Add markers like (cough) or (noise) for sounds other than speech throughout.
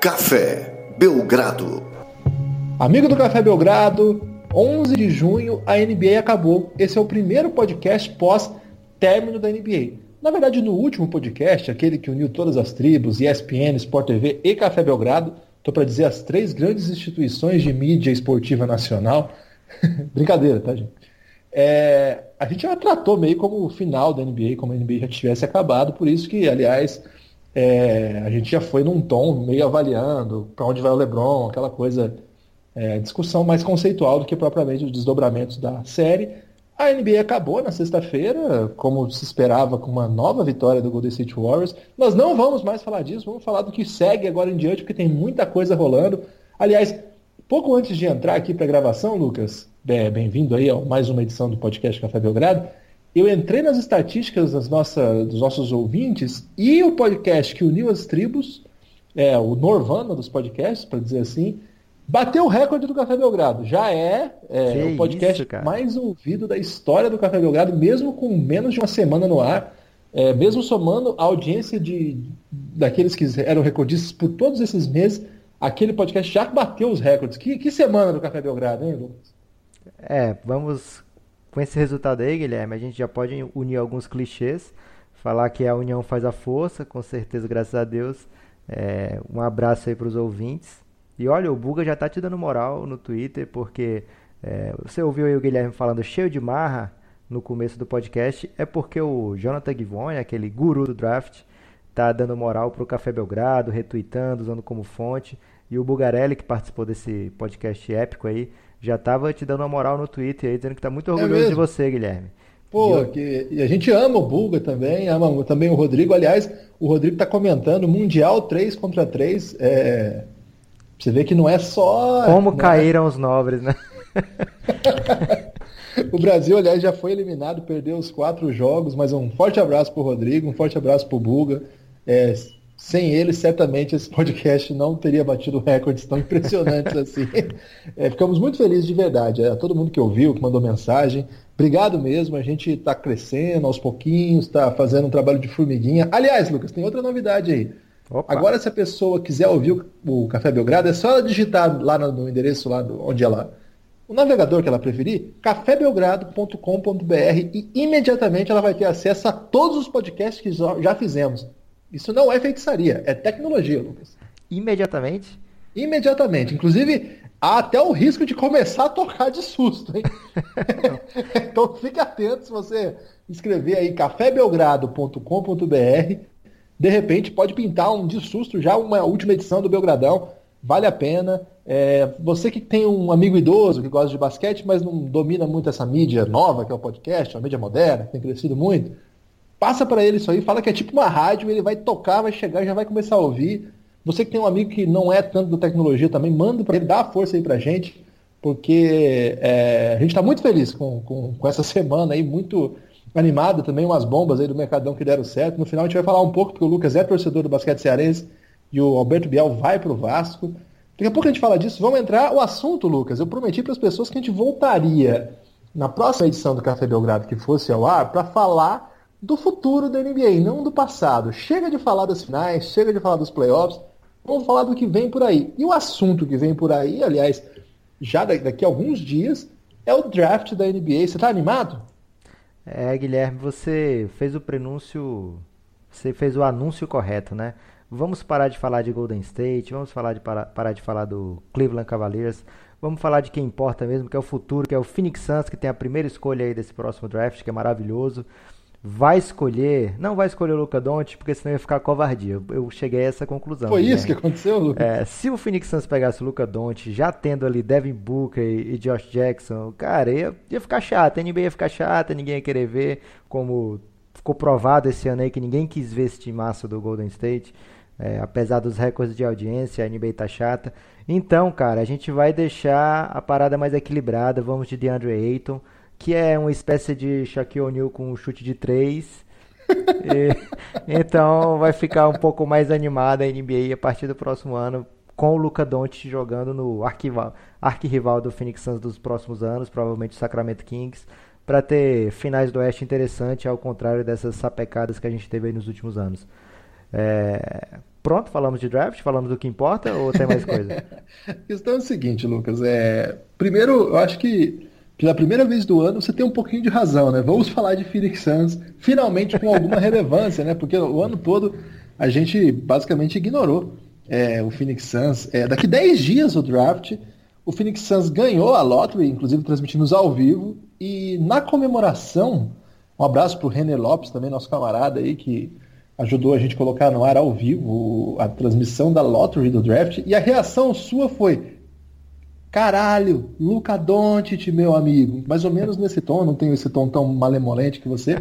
Café Belgrado. Amigo do Café Belgrado, 11 de junho a NBA acabou. Esse é o primeiro podcast pós término da NBA. Na verdade, no último podcast, aquele que uniu todas as tribos, ESPN, Sport TV e Café Belgrado, estou para dizer as três grandes instituições de mídia esportiva nacional. (laughs) Brincadeira, tá, gente? É, a gente já tratou meio como o final da NBA, como a NBA já tivesse acabado, por isso que, aliás, é, a gente já foi num tom meio avaliando para onde vai o LeBron, aquela coisa, é, discussão mais conceitual do que propriamente os desdobramentos da série. A NBA acabou na sexta-feira, como se esperava, com uma nova vitória do Golden State Warriors. Nós não vamos mais falar disso, vamos falar do que segue agora em diante, porque tem muita coisa rolando. Aliás, pouco antes de entrar aqui para a gravação, Lucas, é, bem-vindo aí a mais uma edição do podcast Café Belgrado. Eu entrei nas estatísticas das nossa, dos nossos ouvintes e o podcast que uniu as tribos, é, o Norvana dos podcasts, para dizer assim, bateu o recorde do Café Belgrado. Já é, é o podcast isso, mais ouvido da história do Café Belgrado, mesmo com menos de uma semana no ar. É, mesmo somando a audiência de, daqueles que eram recordistas por todos esses meses, aquele podcast já bateu os recordes. Que, que semana do Café Belgrado, hein, Lucas? É, vamos com esse resultado aí, Guilherme, a gente já pode unir alguns clichês, falar que a união faz a força, com certeza, graças a Deus. É, um abraço aí para os ouvintes. E olha, o Buga já tá te dando moral no Twitter, porque é, você ouviu aí o Guilherme falando cheio de marra no começo do podcast, é porque o Jonathan Givone, aquele guru do draft, tá dando moral pro Café Belgrado, retweetando, usando como fonte. E o Bugarelli, que participou desse podcast épico aí, já tava te dando uma moral no Twitter aí, dizendo que tá muito é orgulhoso é de você, Guilherme. Pô, que, e a gente ama o Bulga também, ama também o Rodrigo. Aliás, o Rodrigo tá comentando Mundial 3 contra 3. É... Você vê que não é só. Como caíram é... os nobres, né? (laughs) o Brasil, aliás, já foi eliminado, perdeu os quatro jogos, mas um forte abraço pro Rodrigo, um forte abraço pro Bulga. É, sem ele, certamente esse podcast não teria batido recordes tão impressionantes (laughs) assim. É, ficamos muito felizes de verdade. É, a todo mundo que ouviu, que mandou mensagem. Obrigado mesmo. A gente está crescendo aos pouquinhos, está fazendo um trabalho de formiguinha. Aliás, Lucas, tem outra novidade aí. Opa. Agora, se a pessoa quiser ouvir o, Café Belgrado, é só ela digitar lá no, endereço lá onde ela. O navegador que ela preferir, cafébelgrado.com.br e imediatamente ela vai ter acesso a todos os podcasts que já fizemos. Isso não é feitiçaria, é tecnologia, Lucas. Imediatamente? Imediatamente. Inclusive, há até o risco de começar a tocar de susto, hein? (laughs) então fique atento se você escrever aí cafébelgrado.com.br. De repente pode pintar um de susto já uma última edição do Belgradão. Vale a pena. É, você que tem um amigo idoso que gosta de basquete, mas não domina muito essa mídia nova, que é o podcast, a mídia moderna, que tem crescido muito Passa para ele isso aí, fala que é tipo uma rádio, ele vai tocar, vai chegar, já vai começar a ouvir. Você que tem um amigo que não é tanto da tecnologia também, manda para ele, dá a força aí pra gente, porque é, a gente está muito feliz com, com, com, essa (laughs) semana aí, muito animada também, umas bombas aí do Mercadão que deram certo. No final a gente vai falar um pouco, porque o Lucas é torcedor do basquete cearense e o Alberto Biel vai pro Vasco. Daqui a pouco a gente fala disso. Vamos entrar o assunto, Lucas. Eu prometi para as pessoas que a gente voltaria na próxima edição do Café Belgrado que fosse ao ar para falar do futuro da NBA, não do passado. Chega de falar das finais, chega de falar dos playoffs, vamos falar do que vem por aí. E o assunto que vem por aí, aliás, já daqui a alguns dias, é o draft da NBA. Você está animado? É, Guilherme, você fez o prenúncio, você fez o anúncio correto, né? Vamos parar de falar de Golden State, vamos falar de parar, parar de falar do Cleveland Cavaliers, vamos falar de quem importa mesmo, que é o futuro, que é o Phoenix Suns, que tem a primeira escolha aí desse próximo draft, que é maravilhoso vai escolher, não vai escolher o Luca Doncic, porque senão ia ficar covardia. Eu cheguei a essa conclusão. Foi isso que aconteceu, Luca? É, se o Phoenix Suns pegasse o Luca Doncic, já tendo ali Devin Booker e, Josh Jackson, cara, ia, ia ficar chato, a NBA ia ficar chata, ninguém ia querer ver, como ficou provado esse ano aí que ninguém quis ver esse timaço do Golden State. É, apesar dos recordes de audiência, a NBA tá chata. Então, cara, a gente vai deixar a parada mais equilibrada. Vamos de DeAndre Ayton que é uma espécie de Shaquille O'Neal com um chute de três. (laughs) e, então vai ficar um pouco mais animada a NBA a partir do próximo ano, com o Luca Doncic jogando no arquival, arquirrival do Phoenix Suns dos próximos anos, provavelmente o Sacramento Kings, para ter finais do Oeste interessante, ao contrário dessas sapecadas que a gente teve aí nos últimos anos. É, Pronto, falamos de draft, falamos do que importa ou tem mais coisa? (laughs) a questão é o seguinte, Lucas. É... Primeiro, eu acho que pela primeira vez do ano você tem um pouquinho de razão, né? Vamos falar de Phoenix Suns, finalmente com alguma (laughs) relevância, né? Porque o ano todo a gente basicamente ignorou é, o Phoenix Suns. É, daqui 10 dias o draft, o Phoenix Suns ganhou a lottery, inclusive transmitimos ao vivo, e na comemoração, um abraço para o René Lopes, também nosso camarada aí, que ajudou a gente a colocar no ar ao vivo a transmissão da lottery do draft, e a reação sua foi, caralho, Luca Doncic, meu amigo, mais ou menos nesse tom, não tenho esse tom tão malemolente que você,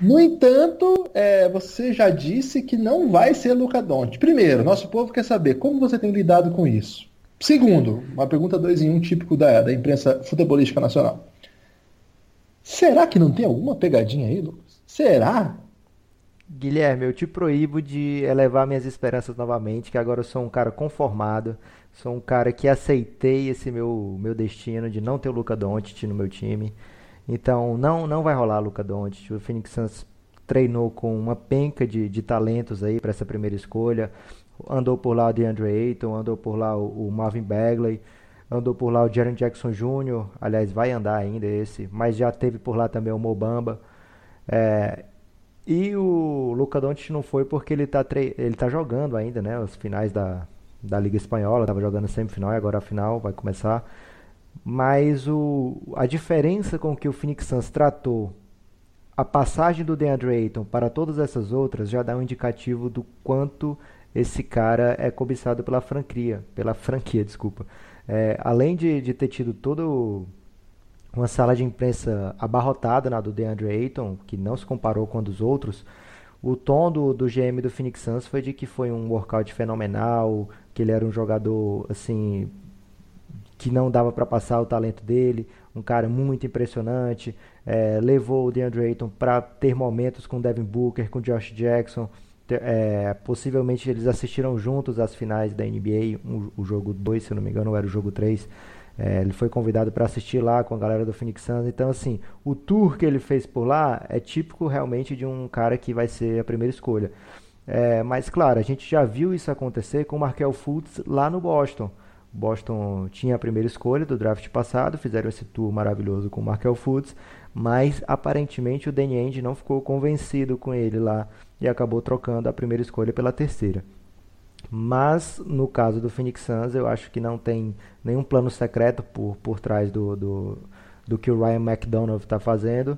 No entanto, é, você já disse que não vai ser Luca Doncic. Primeiro, nosso povo quer saber como você tem lidado com isso. Segundo, uma pergunta dois em um típico da, da imprensa futebolística nacional. Será que não tem alguma pegadinha aí, Lucas? Será? Guilherme, eu te proíbo de elevar minhas esperanças novamente, que agora eu sou um cara conformado, sou um cara que aceitei esse meu, meu destino de não ter o Luca Doncic no meu time. Então não não vai rolar Luca Doncic. O Phoenix Suns treinou com uma penca de, de talentos aí para essa primeira escolha. Andou por lá o DeAndre Ayton, andou por lá o, o Marvin Bagley, andou por lá o Jaren Jackson Jr., aliás, vai andar ainda esse, mas já teve por lá também o Mobamba. É, e o Luca Doncic não foi porque ele está ele tá jogando ainda, né, os finais da, da Liga Espanhola, estava jogando semifinal e agora a final vai começar. Mas o, a diferença com que o Phoenix Suns tratou a passagem do DeAndre Ayton para todas essas outras já dá um indicativo do quanto esse cara é cobiçado pela franquia, pela franquia, (laughs) desculpa. É, além de, de ter tido todo uma sala de imprensa abarrotada na do DeAndre Ayton, que não se comparou com a dos outros, o tom do, do GM do Phoenix Suns foi de que foi um workout fenomenal, que ele era um jogador assim que não dava para passar o talento dele, um cara muito impressionante, é, levou o DeAndre Ayton para ter momentos com Devin Booker, com Josh Jackson, é, possivelmente eles assistiram juntos as finais da NBA, um, o jogo 2, se não me engano, ou era o jogo 3, é, ele foi convidado para assistir lá com a galera do Phoenix Suns, então assim, o tour que ele fez por lá é típico realmente de um cara que vai ser a primeira escolha. É, mas claro, a gente já viu isso acontecer com o Markel Fultz lá no Boston. Boston tinha a primeira escolha do draft passado, fizeram esse tour maravilhoso com o Markel Fultz, mas aparentemente o Danny Ainge não ficou convencido com ele lá e acabou trocando a primeira escolha pela terceira. Mas no caso do Phoenix Suns, eu acho que não tem nenhum plano secreto por, por trás do, do, do que o Ryan McDonough está fazendo.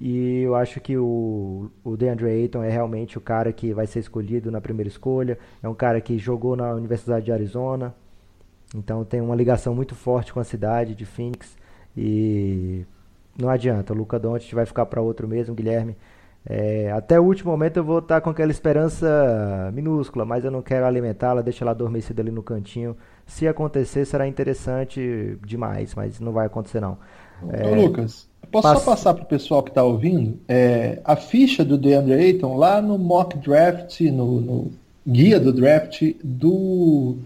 E eu acho que o, o DeAndre Ayton é realmente o cara que vai ser escolhido na primeira escolha. É um cara que jogou na Universidade de Arizona, então tem uma ligação muito forte com a cidade de Phoenix e não adianta, o Luca Doncic vai ficar para outro mesmo, Guilherme. É, até o último momento eu vou estar tá com aquela esperança minúscula, mas eu não quero alimentá-la, deixa ela adormecida ali no cantinho. Se acontecer, será interessante demais, mas não vai acontecer não. É, Lucas, posso pass... só passar para o pessoal que está ouvindo? É, a ficha do DeAndre Ayton lá no mock draft, no, no guia do draft do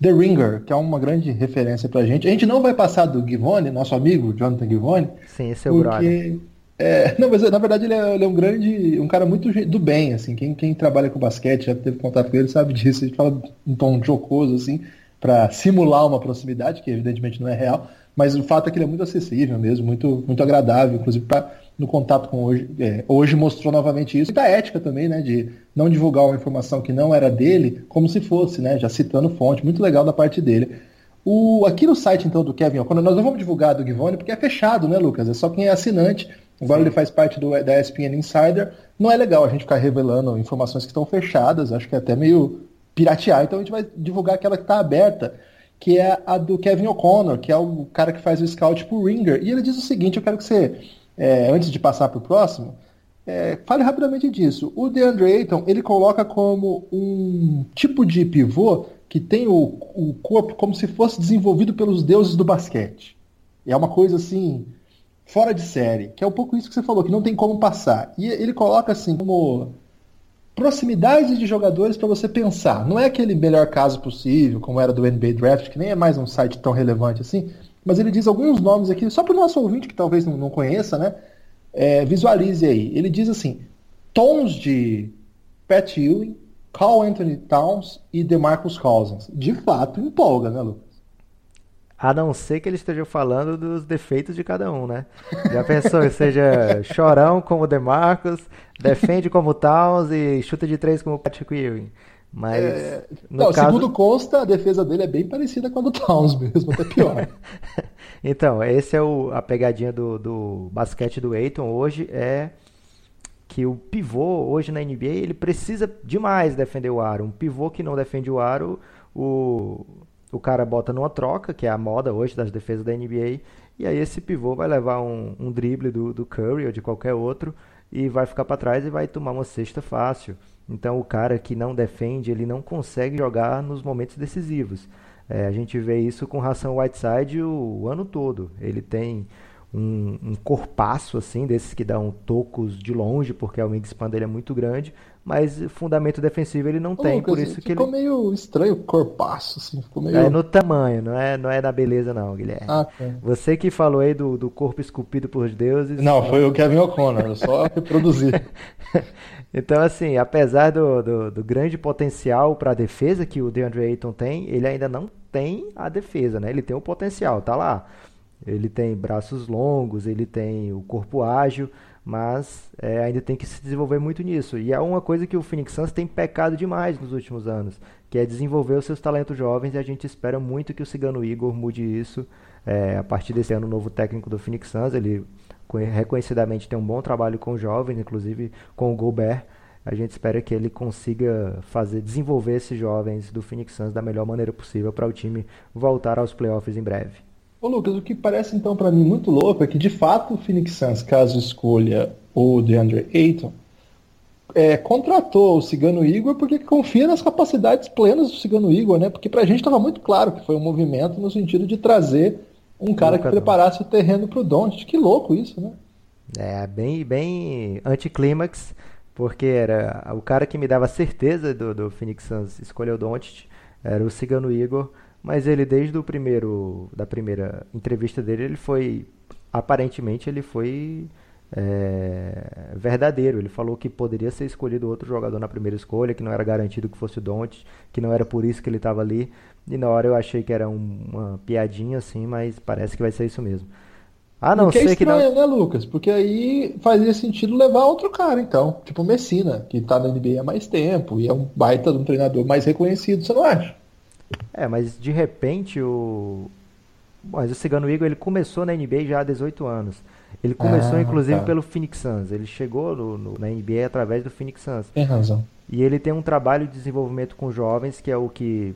The Ringer, que é uma grande referência pra gente. A gente não vai passar do Givone, nosso amigo Jonathan Givone. Sim, esse é o porque... É, não, mas na verdade ele é, ele é, um grande, um cara muito do bem, assim. Quem, quem trabalha com basquete, já teve contato com ele, sabe disso. Gente fala um tom jocoso, assim, para simular uma proximidade, que evidentemente não é real. Mas o fato é que ele é muito acessível mesmo, muito, muito agradável, inclusive pra, no contato com hoje. É, hoje mostrou novamente isso. E da ética também, né? De não divulgar uma informação que não era dele, como se fosse, né? Já citando fonte. Muito legal da parte dele. O, aqui no site, então, do Kevin O'Connor, nós não vamos divulgar do Givone porque é fechado, né, Lucas? É só quem é assinante. Agora ele faz parte do, da ESPN Insider. Não é legal a gente ficar revelando informações que estão fechadas. Acho que é até meio piratear. Então a gente vai divulgar aquela que está aberta que é a do Kevin O'Connor, que é o cara que faz o scout pro Ringer. E ele diz o seguinte: eu quero que você é, antes de passar para o próximo, é, fale rapidamente disso. O DeAndre Ayton, ele coloca como um tipo de pivô que tem o, o corpo como se fosse desenvolvido pelos deuses do basquete. É uma coisa assim, fora de série, que é um pouco isso que você falou, que não tem como passar. E ele coloca assim como proximidade de jogadores para você pensar. Não é aquele melhor caso possível, como era do NBA Draft, que nem é mais um site tão relevante assim, mas ele diz alguns nomes aqui, só para o nosso ouvinte que talvez não, não conheça, né? É, visualize aí. Ele diz assim: tons de Pat Ewing, Carl Anthony Towns e DeMarcus Cousins. De fato, empolga, né, Lucas? A não ser que ele esteja falando dos defeitos de cada um, né? Já pensou, seja chorão como o DeMarcus, defende como o Towns e chuta de três como o Patrick Ewing. Mas, é... não, caso... segundo consta, a defesa dele é bem parecida com a do Towns mesmo, até pior. (laughs) então, esse é o, a pegadinha do, do basquete do Aiton hoje, é que o pivô hoje na NBA ele precisa demais defender o aro. Um pivô que não defende o aro, o, o cara bota numa troca, que é a moda hoje das defesas da NBA, e aí esse pivô vai levar um, um drible do, do Curry ou de qualquer outro e vai ficar para trás e vai tomar uma cesta fácil. Então o cara que não defende, ele não consegue jogar nos momentos decisivos. É, a gente vê isso com Ração Whiteside o, o ano todo. Ele tem um, um corpaço assim, desses que dão tocos de longe, porque o wingspan dele é muito grande, mas fundamento defensivo ele não Ô, tem, Lucas, por isso que ficou ele... meio estranho o corpaço, assim, ficou meio... É no tamanho, não é, não é na beleza não, Guilherme. Ah, tá. Você que falou aí do, do corpo esculpido por deuses... Não, foi o Kevin O'Connor, eu só (laughs) reproduzi. então, assim, apesar do, do, do grande potencial para a defesa que o DeAndre Ayton tem, ele ainda não tem a defesa, né? Ele tem o potencial, tá lá. Ele tem braços longos, ele tem o corpo ágil, mas é, ainda tem que se desenvolver muito nisso. E é uma coisa que o Phoenix Suns tem pecado demais nos últimos anos, que é desenvolver os seus talentos jovens e a gente espera muito que o Cigano Igor mude isso é, a partir desse ano novo técnico do Phoenix Suns. Ele reconhecidamente tem um bom trabalho com jovens, inclusive com o Gobert. A gente espera que ele consiga fazer desenvolver esses jovens do Phoenix Suns da melhor maneira possível para o time voltar aos playoffs em breve. Ô Lucas, o que parece então para mim muito louco é que de fato o Phoenix Suns, caso escolha o DeAndre Ayton, é, contratou o Cigano Igor porque confia nas capacidades plenas do Cigano Igor, né? Porque pra gente estava muito claro que foi um movimento no sentido de trazer um cara que preparasse o terreno pro Doncic. Que louco isso, né? É, bem, bem anticlímax, porque era o cara que me dava certeza do, do Phoenix Suns escolher o Doncic, era o Cigano Igor mas ele desde o primeiro da primeira entrevista dele ele foi aparentemente ele foi é, verdadeiro ele falou que poderia ser escolhido outro jogador na primeira escolha que não era garantido que fosse o Don't que não era por isso que ele estava ali e na hora eu achei que era um, uma piadinha assim mas parece que vai ser isso mesmo ah, não, sei é que não... né, Lucas? Porque aí fazia sentido levar outro cara, então. Tipo o Messina, que tá na NBA há mais tempo e é um baita de um treinador mais reconhecido, você não acha? É, mas de repente o. Mas o Cigano Igor ele começou na NBA já há 18 anos. Ele começou ah, inclusive tá. pelo Phoenix Suns. Ele chegou no, no, na NBA através do Phoenix Suns. Tem razão. E ele tem um trabalho de desenvolvimento com jovens que é o que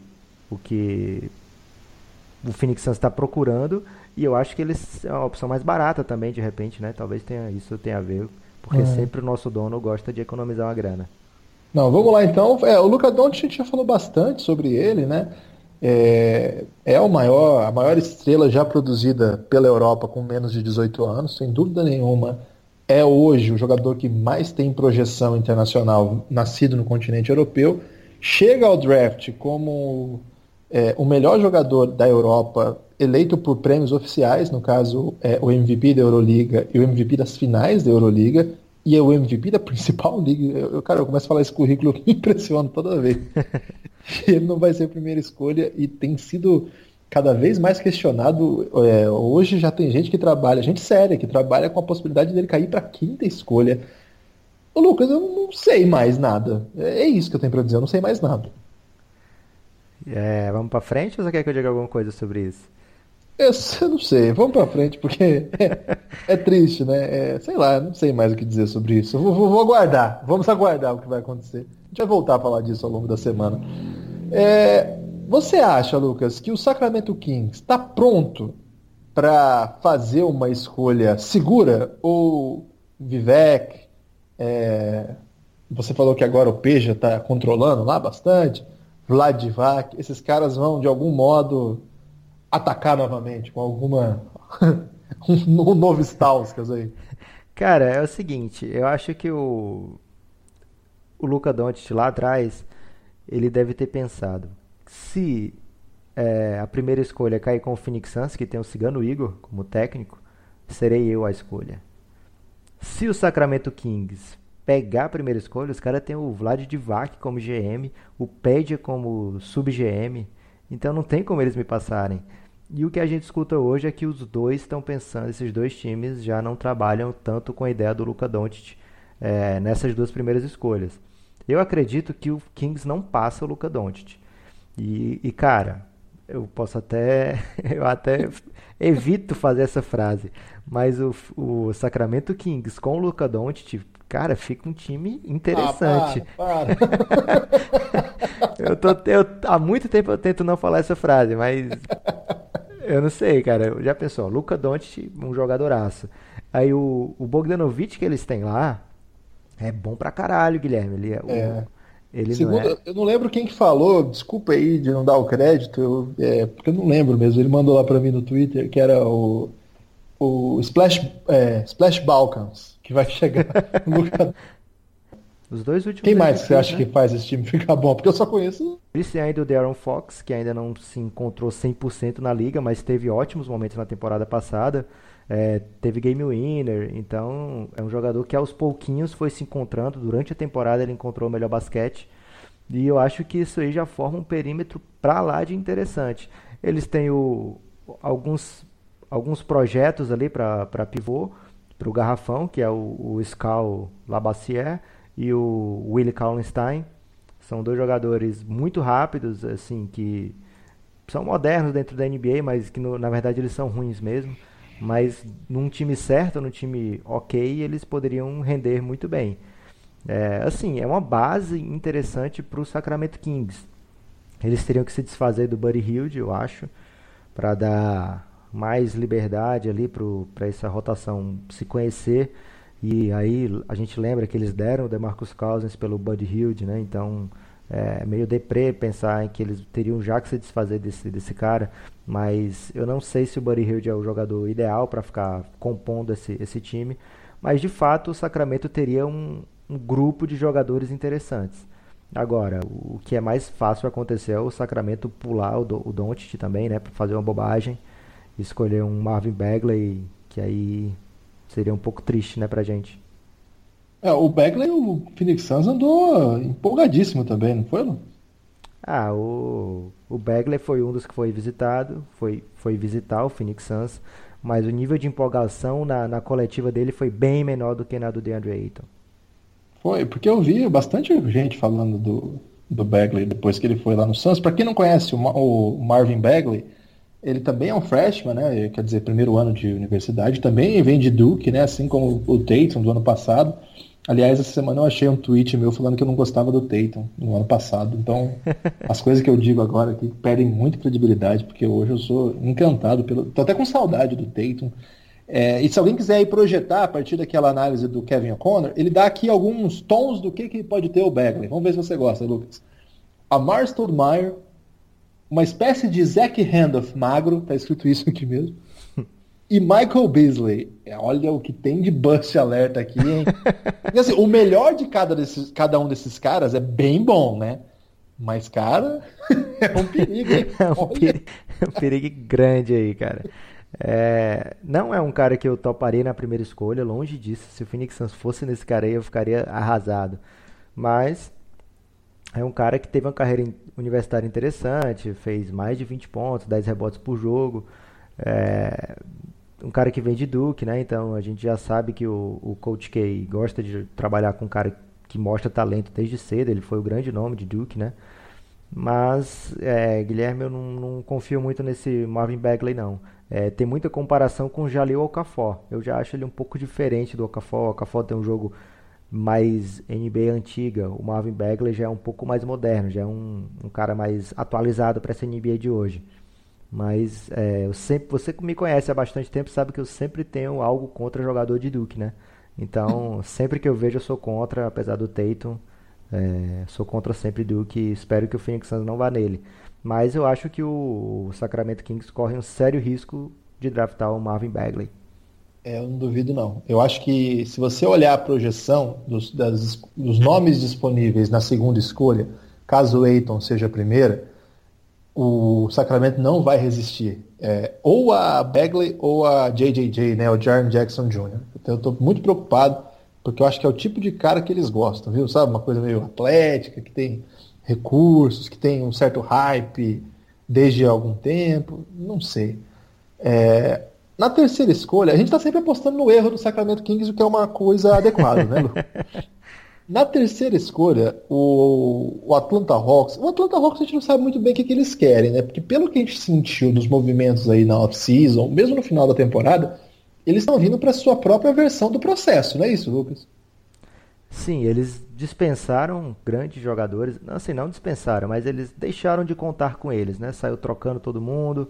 o que o Phoenix Suns está procurando. E eu acho que eles é uma opção mais barata também, de repente, né? Talvez tenha, isso tenha a ver, porque é. sempre o nosso dono gosta de economizar uma grana. Não, vamos lá então. É, o Luca Doncic a gente já falou bastante sobre ele, né? É, é o maior, a maior estrela já produzida pela Europa com menos de 18 anos, sem dúvida nenhuma. É hoje o jogador que mais tem projeção internacional nascido no continente europeu. Chega ao draft como é, o melhor jogador da Europa, eleito por prêmios oficiais, no caso é, o MVP da Euroliga e o MVP das finais da Euroliga e é o MVP da principal liga. Eu, cara, eu começo a falar esse currículo que me (laughs) impressiona toda vez. (laughs) ele não vai ser a primeira escolha e tem sido cada vez mais questionado. É, hoje já tem gente que trabalha, gente séria, que trabalha com a possibilidade dele cair para quinta escolha. Ô, Lucas, eu não sei mais nada. É, é isso que eu tenho para dizer, eu não sei mais nada. É, vamos para frente ou você quer que eu diga alguma coisa sobre isso? Eu não sei, vamos pra frente, porque é, é triste, né? É, sei lá, não sei mais o que dizer sobre isso. Vou, vou, vou, aguardar, vamos aguardar o que vai acontecer. A gente vai voltar a falar disso ao longo da semana. É, você acha, Lucas, que o Sacramento Kings está pronto para fazer uma escolha segura? Ou Vivek, é, você falou que agora o Peja está controlando lá bastante, Vladivac, esses caras vão de algum modo atacar novamente com alguma. (laughs) um novo Stauskas aí? Cara, é o seguinte, eu acho que o. O Luca Doncic lá atrás, ele deve ter pensado. Se é, a primeira escolha cair com o Phoenix Suns, que tem o Cigano Igor como técnico, serei eu a escolha. Se o Sacramento Kings pegar a primeira escolha, os caras têm o Vlad Divac como GM, o Pedia como sub-GM, então não tem como eles me passarem. E o que a gente escuta hoje é que os dois estão pensando, esses dois times já não trabalham tanto com a ideia do Luca Doncic é, nessas duas primeiras escolhas. Eu acredito que o Kings não passa o Luca Doncic. E, e cara, eu posso até, (laughs) eu até evito fazer essa frase, mas o, o Sacramento Kings com o Luca Doncic, cara, fica um time interessante. Ah, para, para. (laughs) eu tô, eu, há muito tempo eu tento não falar essa frase, mas (laughs) eu não sei, cara. Já pensou, Luca Doncic, um jogadoraço. Aí o, o Bogdanovic que eles têm lá é bom pra caralho, Guilherme. Ele é, é. O, ele Segundo, não é... Eu não lembro quem que falou, desculpa aí de não dar o crédito, eu, é, porque eu não lembro mesmo. Ele mandou lá pra mim no Twitter que era o, o Splash, é, Splash Balkans, que vai (laughs) chegar. Luca os dois últimos. Quem mais você acha né? que faz esse time ficar bom? Porque eu só conheço. Esse ainda o Darren Fox, que ainda não se encontrou 100% na liga, mas teve ótimos momentos na temporada passada. É, teve game winner, então é um jogador que aos pouquinhos foi se encontrando. Durante a temporada ele encontrou o melhor basquete. E eu acho que isso aí já forma um perímetro pra lá de interessante. Eles têm o, alguns, alguns projetos ali para pivô, para o garrafão, que é o, o Scal Labassière e o Willie Kallenstein. São dois jogadores muito rápidos, assim, que são modernos dentro da NBA, mas que no, na verdade eles são ruins mesmo. Mas num time certo, num time ok, eles poderiam render muito bem. É, assim, é uma base interessante para o Sacramento Kings. Eles teriam que se desfazer do Buddy Hield, eu acho, para dar mais liberdade ali para essa rotação se conhecer e aí a gente lembra que eles deram o DeMarcus Cousins pelo Buddy Hield, né? Então é meio deprê pensar em que eles teriam já que se desfazer desse, desse cara, mas eu não sei se o Buddy Hield é o jogador ideal para ficar compondo esse, esse time, mas de fato o Sacramento teria um, um grupo de jogadores interessantes. Agora, o que é mais fácil acontecer é o Sacramento pular o, o Doncic também, né, para fazer uma bobagem, escolher um Marvin Bagley, que aí Seria um pouco triste, né, pra gente. É, o Bagley, o Phoenix Suns andou empolgadíssimo também, não foi, Lu? Ah, o, o Bagley foi um dos que foi visitado, foi, foi visitar o Phoenix Suns, mas o nível de empolgação na, na coletiva dele foi bem menor do que na do DeAndre Ayton. Foi, porque eu vi bastante gente falando do, do Bagley depois que ele foi lá no Suns. Para quem não conhece o, o Marvin Bagley, ele também é um freshman, né? Quer dizer, primeiro ano de universidade. Também vem de Duke, né? Assim como o Tatum do ano passado. Aliás, essa semana eu achei um tweet meu falando que eu não gostava do Tatum no ano passado. Então, (laughs) as coisas que eu digo agora aqui perdem muito credibilidade, porque hoje eu sou encantado pelo. Tô até com saudade do Tatum. É, e se alguém quiser projetar a partir daquela análise do Kevin O'Connor, ele dá aqui alguns tons do que, que pode ter o Bagley. Vamos ver se você gosta, Lucas. Amar Stoudemire uma espécie de Zack Randolph magro, tá escrito isso aqui mesmo, e Michael Beasley. É, olha o que tem de bust alerta aqui, hein? e assim, o melhor de cada, desses, cada um desses caras é bem bom, né? Mas, cara, (laughs) é um perigo, hein? É um, perigo, é um perigo grande aí, cara. É, não é um cara que eu toparia na primeira escolha, longe disso. Se o Phoenix Suns fosse nesse cara aí, eu ficaria arrasado. Mas é um cara que teve uma carreira universitária interessante, fez mais de 20 pontos, 10 rebotes por jogo. É, um cara que vem de Duke, né? Então a gente já sabe que o, o Coach K gosta de trabalhar com um cara que mostra talento desde cedo. Ele foi o grande nome de Duke, né? Mas, é, Guilherme, eu não, não, confio muito nesse Marvin Bagley, não. É, tem muita comparação com o Jalil Okafor. Eu já acho ele um pouco diferente do Okafor. O Okafor tem um jogo mais NBA antiga. O Marvin Bagley já é um pouco mais moderno, já é um, um cara mais atualizado para essa NBA de hoje. Mas é, eu sempre, você que me conhece há bastante tempo sabe que eu sempre tenho algo contra jogador de Duke, né? Então, (laughs) sempre que eu vejo eu sou contra, apesar do Tatum, é, sou contra sempre Duke e espero que o Phoenix Suns não vá nele. Mas eu acho que o, o Sacramento Kings corre um sério risco de draftar o Marvin Bagley. É, eu não duvido não. Eu acho que se você olhar a projeção dos, das, dos nomes disponíveis na segunda escolha, caso o Eiton seja a primeira, o Sacramento não vai resistir. É, ou a Bagley ou a JJJ, né, o Jaron Jackson Jr. Então eu estou muito preocupado Porque eu acho que é o tipo de cara que eles gostam, viu? Sabe? Uma coisa meio atlética, que tem recursos, que tem um certo hype desde algum tempo. Não sei. É, na terceira escolha, a gente está sempre apostando no erro do Sacramento Kings, o que é uma coisa adequada, né, Lu? (laughs) Na terceira escolha, o, o, Atlanta Hawks. O Atlanta Hawks a gente não sabe muito bem o que, que eles querem, né? Porque pelo que a gente sentiu nos movimentos aí na off-season, mesmo no final da temporada, eles estão vindo para sua própria versão do processo, não é isso, Lucas? Sim, eles dispensaram grandes jogadores. Não, assim, não dispensaram, mas eles deixaram de contar com eles, né? Saiu trocando todo mundo.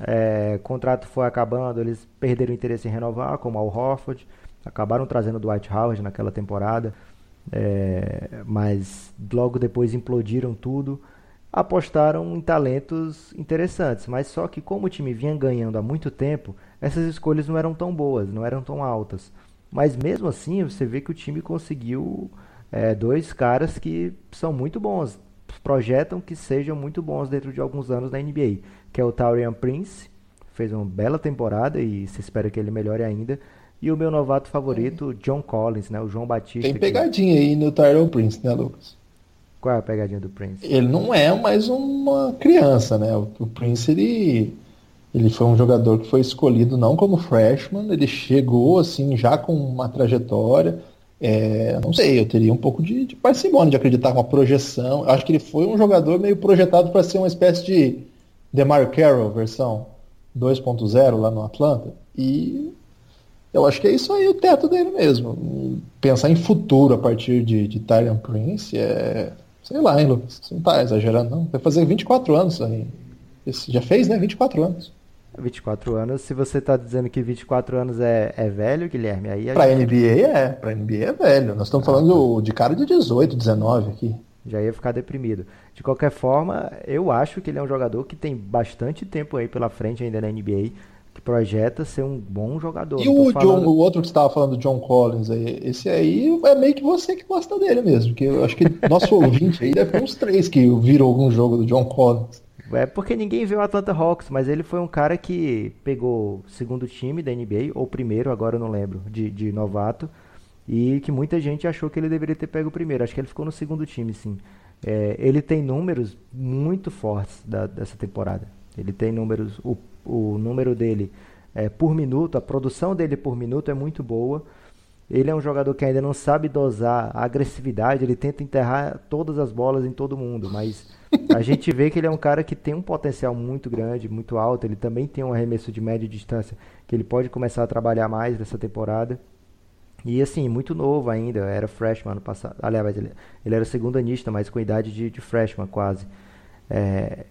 É, contrato foi acabando, eles perderam interesse em renovar, como Al Horford. Acabaram trazendo o Dwight Howard naquela temporada. É, mas logo depois implodiram tudo. Apostaram em talentos interessantes, mas só que como o time vinha ganhando há muito tempo, essas escolhas não eram tão boas, não eram tão altas. Mas mesmo assim, você vê que o time conseguiu é, dois caras que são muito bons, projetam que sejam muito bons dentro de alguns anos na NBA, que é o Taurian Prince, fez uma bela temporada e se espera que ele melhore ainda, e o meu novato favorito, John Collins, né? O João Batista. Tem pegadinha que... aí no Tyrone Prince, né, Lucas? Qual é a pegadinha do Prince? Ele não é mais uma criança, né? O Prince, ele, ele foi um jogador que foi escolhido não como freshman, ele chegou assim já com uma trajetória. É, não sei, eu teria um pouco de, de parcimônia de acreditar com a projeção. Eu acho que ele foi um jogador meio projetado para ser uma espécie de DeMar Carroll versão 2.0 lá no Atlanta. E eu acho que é isso aí o teto dele mesmo. Pensar em futuro a partir de, de Tyrion Prince é. Sei lá, hein, Lucas? Você não tá exagerando, não. Vai fazer 24 anos aí. Já fez, né? 24 anos. 24 anos, se você tá dizendo que 24 anos é, é velho, Guilherme, aí a Pra gente... NBA é, pra NBA é velho. Nós estamos falando de cara de 18, 19 aqui. Já ia ficar deprimido. De qualquer forma, eu acho que ele é um jogador que tem bastante tempo aí pela frente ainda na NBA que projeta ser um bom jogador. E o, falando... John, o outro que estava falando, John Collins, aí, esse aí é meio que você que gosta dele mesmo, que eu acho que nosso (laughs) ouvinte aí deve ter uns três que viram algum jogo do John Collins. É porque ninguém viu o Atlanta Hawks, mas ele foi um cara que pegou segundo time da NBA, ou primeiro, agora eu não lembro, de, de novato, e que muita gente achou que ele deveria ter pego o primeiro. Acho que ele ficou no segundo time, sim. É, ele tem números muito fortes da, dessa temporada. Ele tem números. O o número dele é, por minuto, a produção dele por minuto é muito boa. Ele é um jogador que ainda não sabe dosar a agressividade, ele tenta enterrar todas as bolas em todo mundo, mas a (laughs) gente vê que ele é um cara que tem um potencial muito grande, muito alto. Ele também tem um arremesso de média distância que ele pode começar a trabalhar mais nessa temporada. E assim, muito novo ainda, era freshman ano passado. Aliás, ele, ele era segundo anista, mas com idade de, de freshman quase. É,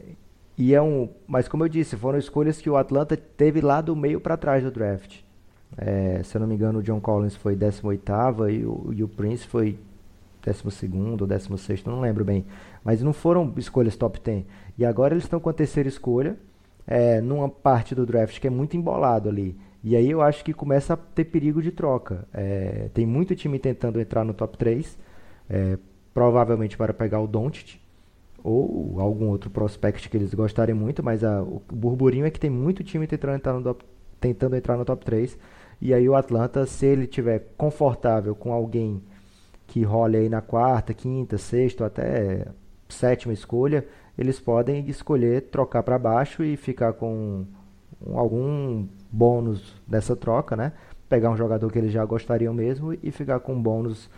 e é um, mas como eu disse, foram escolhas que o Atlanta teve lá do meio para trás do draft. É, se eu não me engano, o John Collins foi 18 e o, e o Prince foi 12 ou 16, não lembro bem. Mas não foram escolhas top 10. E agora eles estão com a terceira escolha, é, numa parte do draft que é muito embolado ali. E aí eu acho que começa a ter perigo de troca. É, tem muito time tentando entrar no top 3, é, provavelmente para pegar o Doncic ou algum outro prospect que eles gostarem muito, mas a, o burburinho é que tem muito time tentando entrar, no top, tentando entrar no top 3. E aí o Atlanta, se ele tiver confortável com alguém que role aí na quarta, quinta, sexta até sétima escolha, eles podem escolher trocar para baixo e ficar com algum bônus dessa troca, né? Pegar um jogador que eles já gostariam mesmo e ficar com um bônus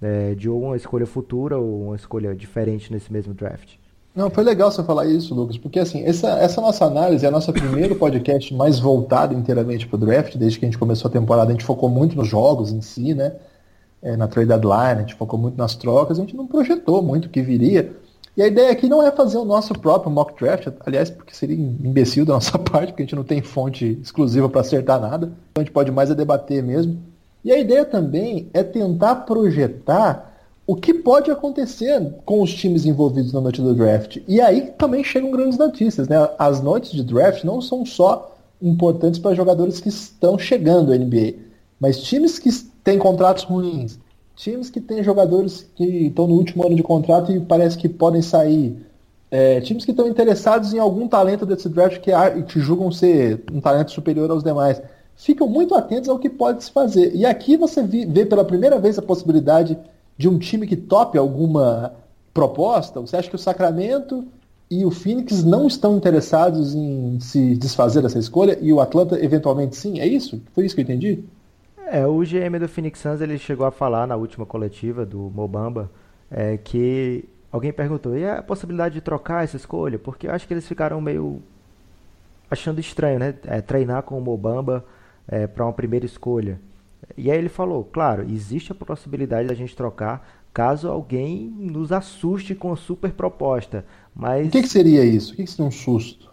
é, de uma escolha futura ou uma escolha diferente nesse mesmo draft. Não, foi legal você falar isso, Lucas, porque assim, essa, essa nossa análise é a nossa primeiro podcast mais voltado inteiramente para o draft, desde que a gente começou a temporada, a gente focou muito nos jogos em si, né? É, na trade deadline, a gente focou muito nas trocas, a gente não projetou muito o que viria. E a ideia aqui não é fazer o nosso próprio mock draft, aliás, porque seria imbecil da (laughs) nossa parte, porque a gente não tem fonte exclusiva para acertar nada. Então a gente pode mais é debater mesmo. E a ideia também é tentar projetar o que pode acontecer com os times envolvidos na noite do draft. E aí também chegam grandes notícias. Né? As noites de draft não são só importantes para jogadores que estão chegando à NBA, mas times que têm contratos ruins, times que têm jogadores que estão no último ano de contrato e parece que podem sair. É, times que estão interessados em algum talento desse draft que, que julgam ser um talento superior aos demais. ficam muito atentos ao que pode se fazer. E aqui você vê pela primeira vez a possibilidade de um time que tope alguma proposta. Você acha que o Sacramento e o Phoenix não estão interessados em se desfazer dessa escolha e o Atlanta eventualmente sim? É isso? Foi isso que eu entendi? É, o GM do Phoenix Suns ele chegou a falar na última coletiva do Mobamba é, que alguém perguntou e a possibilidade de trocar essa escolha porque eu acho que eles ficaram meio achando estranho, né? É, treinar com o Mobamba é, para uma primeira escolha. E aí ele falou, claro, existe a possibilidade da gente trocar caso alguém nos assuste com a super proposta. Mas... O que, que seria isso? O que, que seria um susto?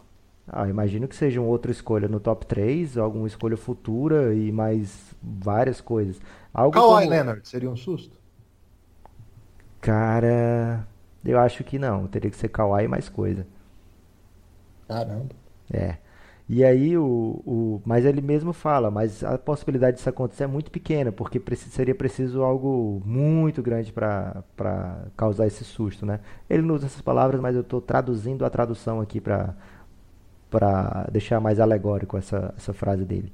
Ah, imagino que seja uma outra escolha no top 3, alguma escolha futura e mais várias coisas. Algo Kawhi como... Leonard seria um susto? Cara, eu acho que não. Teria que ser Kawhi e mais coisa. Caramba. É. E aí o, o, mas ele mesmo fala, mas a possibilidade disso acontecer é muito pequena, porque seria preciso algo muito grande para causar esse susto, né? Ele não usa essas palavras, mas eu estou traduzindo a tradução aqui para para deixar mais alegórico essa, essa frase dele.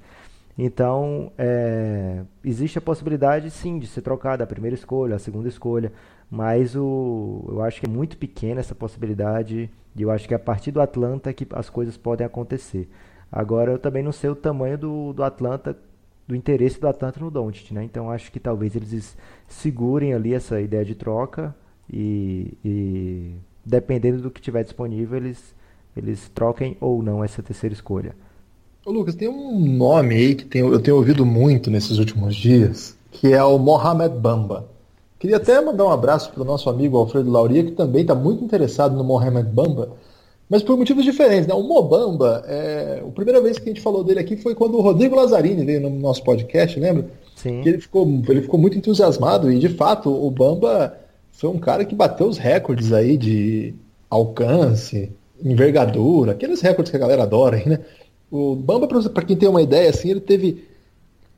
Então, é, existe a possibilidade, sim, de ser trocada a primeira escolha, a segunda escolha, mas o, eu acho que é muito pequena essa possibilidade e eu acho que é a partir do Atlanta que as coisas podem acontecer. Agora eu também não sei o tamanho do, do Atlanta, do interesse do Atlanta no Doncic, né? Então acho que talvez eles segurem ali essa ideia de troca e, e dependendo do que tiver disponível eles eles troquem ou não essa terceira escolha. Ô Lucas, tem um nome aí que tem, eu tenho ouvido muito nesses últimos dias, que é o Mohamed Bamba. Queria até mandar um abraço para o nosso amigo Alfredo Lauria, que também está muito interessado no Mohamed Bamba, mas por motivos diferentes. Né? O Mobamba, é... a primeira vez que a gente falou dele aqui foi quando o Rodrigo Lazzarini veio no nosso podcast, lembra? Sim. Que ele ficou, ele ficou muito entusiasmado e, de fato, o Bamba foi um cara que bateu os recordes aí de alcance, envergadura, aqueles recordes que a galera adora, né? O Bamba, para quem tem uma ideia, assim, ele teve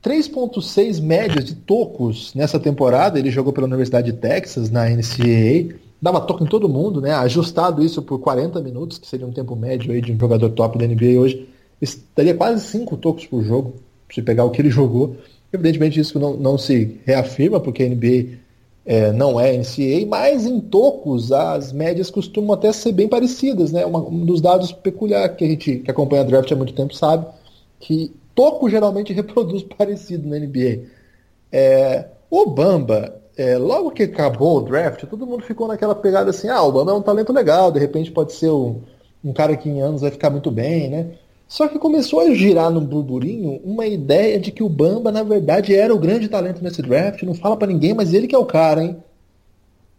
3.6 médias de tocos nessa temporada. Ele jogou pela Universidade de Texas, na NCAA. Dava toque em todo mundo, né? Ajustado isso por 40 minutos, que seria um tempo médio aí de um jogador top da NBA hoje. Estaria quase 5 tocos por jogo, se pegar o que ele jogou. Evidentemente isso não, não se reafirma, porque a NBA é, não é NCAA, mas em tocos as médias costumam até ser bem parecidas, né? Uma, um dos dados peculiares que a gente que acompanha a draft há muito tempo sabe que toco geralmente (laughs) reproduz parecido na NBA. É, o Bamba, é, logo que acabou o draft, todo mundo ficou naquela pegada assim, ah, o Bamba é um talento legal, de repente pode ser um, um cara que em anos vai ficar muito bem, né? Só que começou a girar no burburinho uma ideia de que o Bamba, na verdade, era o grande talento nesse draft. Não fala para ninguém, mas ele que é o cara, hein?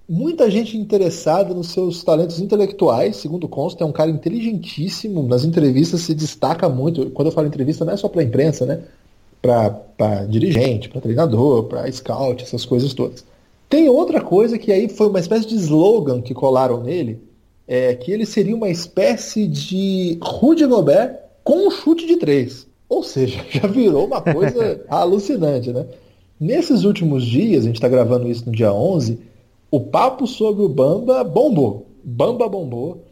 Muita gente interessada nos seus talentos intelectuais, segundo consta, é um cara inteligentíssimo, nas entrevistas se destaca muito. Quando eu falo entrevista, não é só para imprensa, né? Para dirigente, para treinador, para scout, essas coisas todas. Tem outra coisa que aí foi uma espécie de slogan que colaram nele, é que ele seria uma espécie de Rudy Gobert com um chute de três. Ou seja, (laughs) já virou uma coisa (laughs) alucinante, né? Nesses últimos dias, a gente está gravando isso no dia 11, o papo sobre o Bamba bombou. Bamba bombou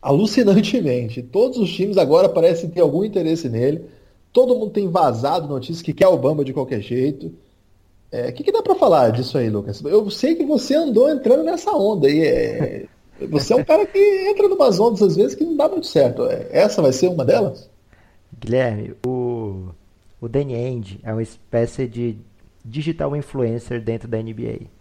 alucinantemente. Todos os times agora parecem ter algum interesse nele. Todo mundo tem vazado notícias que quer o Bamba de qualquer jeito. O é, que, que, dá para falar disso aí, Lucas? Eu sei que você andou entrando nessa onda e é, (laughs) você é um cara que entra numas ondas às vezes que não dá muito certo. É, essa vai ser uma delas? Guilherme, o, o Danny End é uma espécie de digital influencer dentro da NBA.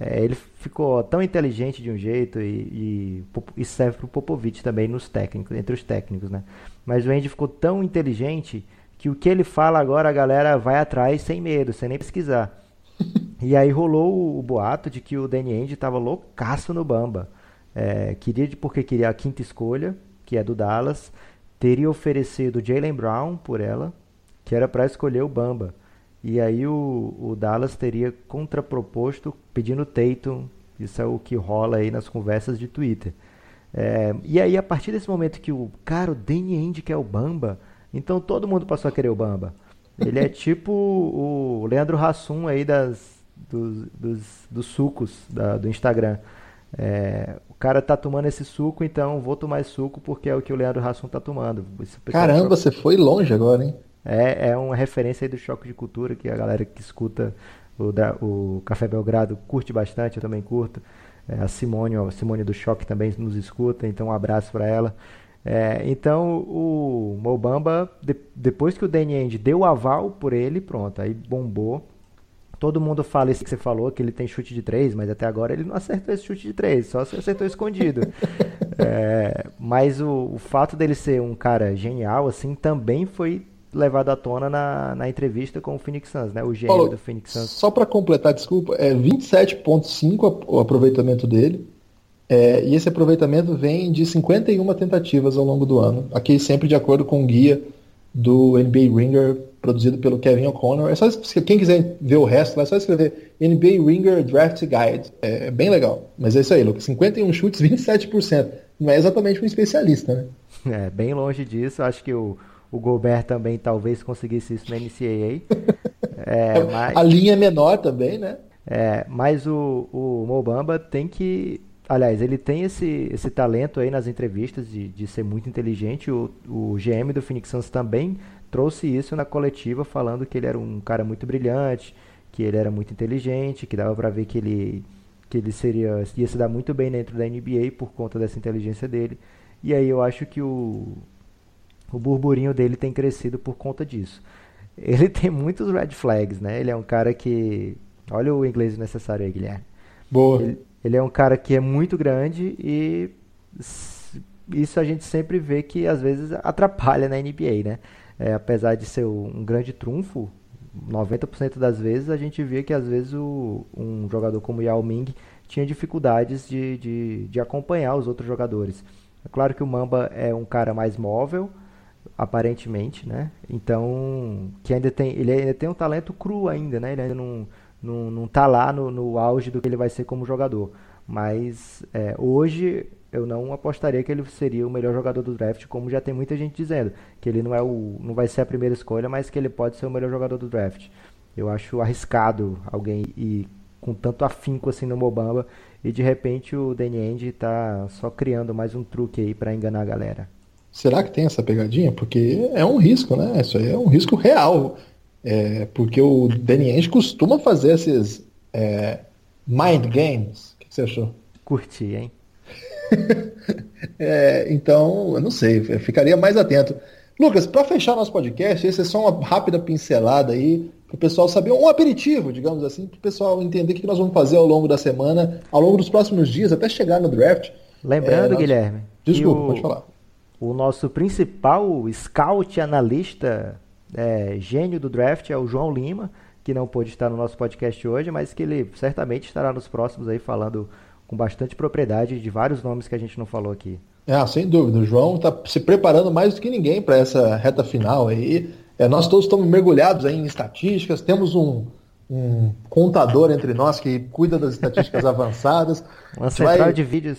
É, ele ficou tão inteligente de um jeito e, e, e serve para o Popovich também nos técnicos, entre os técnicos, né? Mas o Andy ficou tão inteligente que o que ele fala agora a galera vai atrás sem medo, sem nem pesquisar. (laughs) e aí rolou o, o, boato de que o Danny Andy estava loucaço no Bamba. É, queria porque queria a quinta escolha, que é do Dallas, teria oferecido Jalen Brown por ela, que era para escolher o Bamba. E aí o, o Dallas teria contraproposto pedindo Tatum. Isso é o que rola aí nas conversas de Twitter. É, e aí, a partir desse momento que o cara, o Danny Ainge quer o Bamba, então todo mundo passou a querer o Bamba. Ele é (laughs) tipo o Leandro Hassum aí das, dos, dos, dos sucos da, do Instagram. É, o cara tá tomando esse suco, então vou tomar esse suco porque é o que o Leandro Hassum tá tomando. Caramba, você foi longe agora, hein? É, é uma referência aí do choque de cultura que a galera que escuta o, o Café Belgrado curte bastante, eu também curto. É, a Simone, a Simone do Choque também nos escuta, então um abraço para ela. É, então o Mobamba, de, depois que o Danny End deu o aval por ele, pronto, aí bombou. Todo mundo fala isso que você falou, que ele tem chute de três, mas até agora ele não acertou esse chute de três, só se acertou escondido. (laughs) é, mas o, o, fato dele ser um cara genial, assim, também foi levado à tona na, na entrevista com o Phoenix Suns, né? O gênio Paulo, do Phoenix Suns. Só para completar, desculpa, é 27,5 o aproveitamento dele. É, e esse aproveitamento vem de 51 tentativas ao longo do ano. Aqui sempre de acordo com o guia do NBA Ringer, produzido pelo Kevin O'Connor. É só quem quiser ver o resto, vai só escrever NBA Ringer Draft Guide. É, é bem legal. Mas é isso aí, Lucas. 51 chutes, 27%. Não é exatamente um especialista, né? (laughs) É, bem longe disso. Acho que o, o Gobert também talvez conseguisse isso na NCAA. (laughs) É, mas... A linha é menor também, né? É, mas o, o Mobamba tem que. Aliás, ele tem esse, esse talento aí nas entrevistas de, de ser muito inteligente. O, o GM do Phoenix Suns também trouxe isso na coletiva, falando que ele era um cara muito brilhante, que ele era muito inteligente, que dava para ver que ele, que ele seria, ia se dar muito bem dentro da NBA por conta dessa inteligência dele. E aí eu acho que o, o burburinho dele tem crescido por conta disso. (laughs) Ele tem muitos red flags, né? Ele é um cara que. Olha o inglês necessário aí, Guilherme. Boa. Ele, ele é um cara que é muito grande e isso a gente sempre vê que às vezes atrapalha na NBA, né? É, apesar de ser um grande trunfo, 90% das vezes a gente via que às vezes o, um jogador como Yao Ming tinha dificuldades de, de, de acompanhar os outros jogadores. É claro que o Mamba é um cara mais móvel, aparentemente, né? Então, que ainda tem, ele ainda tem um talento cru ainda, né? Ele ainda não, não, não tá lá no, no auge do que ele vai ser como jogador. Mas é, hoje eu não apostaria que ele seria o melhor jogador do draft, como já tem muita gente dizendo, que ele não é o não vai ser a primeira escolha, mas que ele pode ser o melhor jogador do draft. Eu acho arriscado alguém ir com tanto afinco assim no Mobamba e de repente o Danny Ainge tá só criando mais um truque aí para enganar a galera. Será que tem essa pegadinha? Porque é um risco, né? Isso aí é um risco real. É, porque o Danny Ainge costuma fazer esses é, mind games. O que você achou? Curti, hein? (laughs) é, então, eu não sei, eu ficaria mais atento. Lucas, para fechar nosso podcast, esse é só uma rápida pincelada aí, para o pessoal saber, um aperitivo, digamos assim, para o pessoal entender o que nós vamos fazer ao longo da semana, ao longo dos próximos dias, até chegar no draft. Lembrando, é, nós... Guilherme. Desculpa, o, pode falar. O nosso principal scout analista é, gênio do draft é o João Lima, que não pôde estar no nosso podcast hoje, mas que ele certamente estará nos próximos aí falando com bastante propriedade de vários nomes que a gente não falou aqui. É, sem dúvida. O João está se preparando mais do que ninguém para essa reta final aí. É, nós todos estamos mergulhados em estatísticas, temos um, um contador entre nós que cuida das estatísticas (laughs) avançadas. Uma central vai... de vídeos.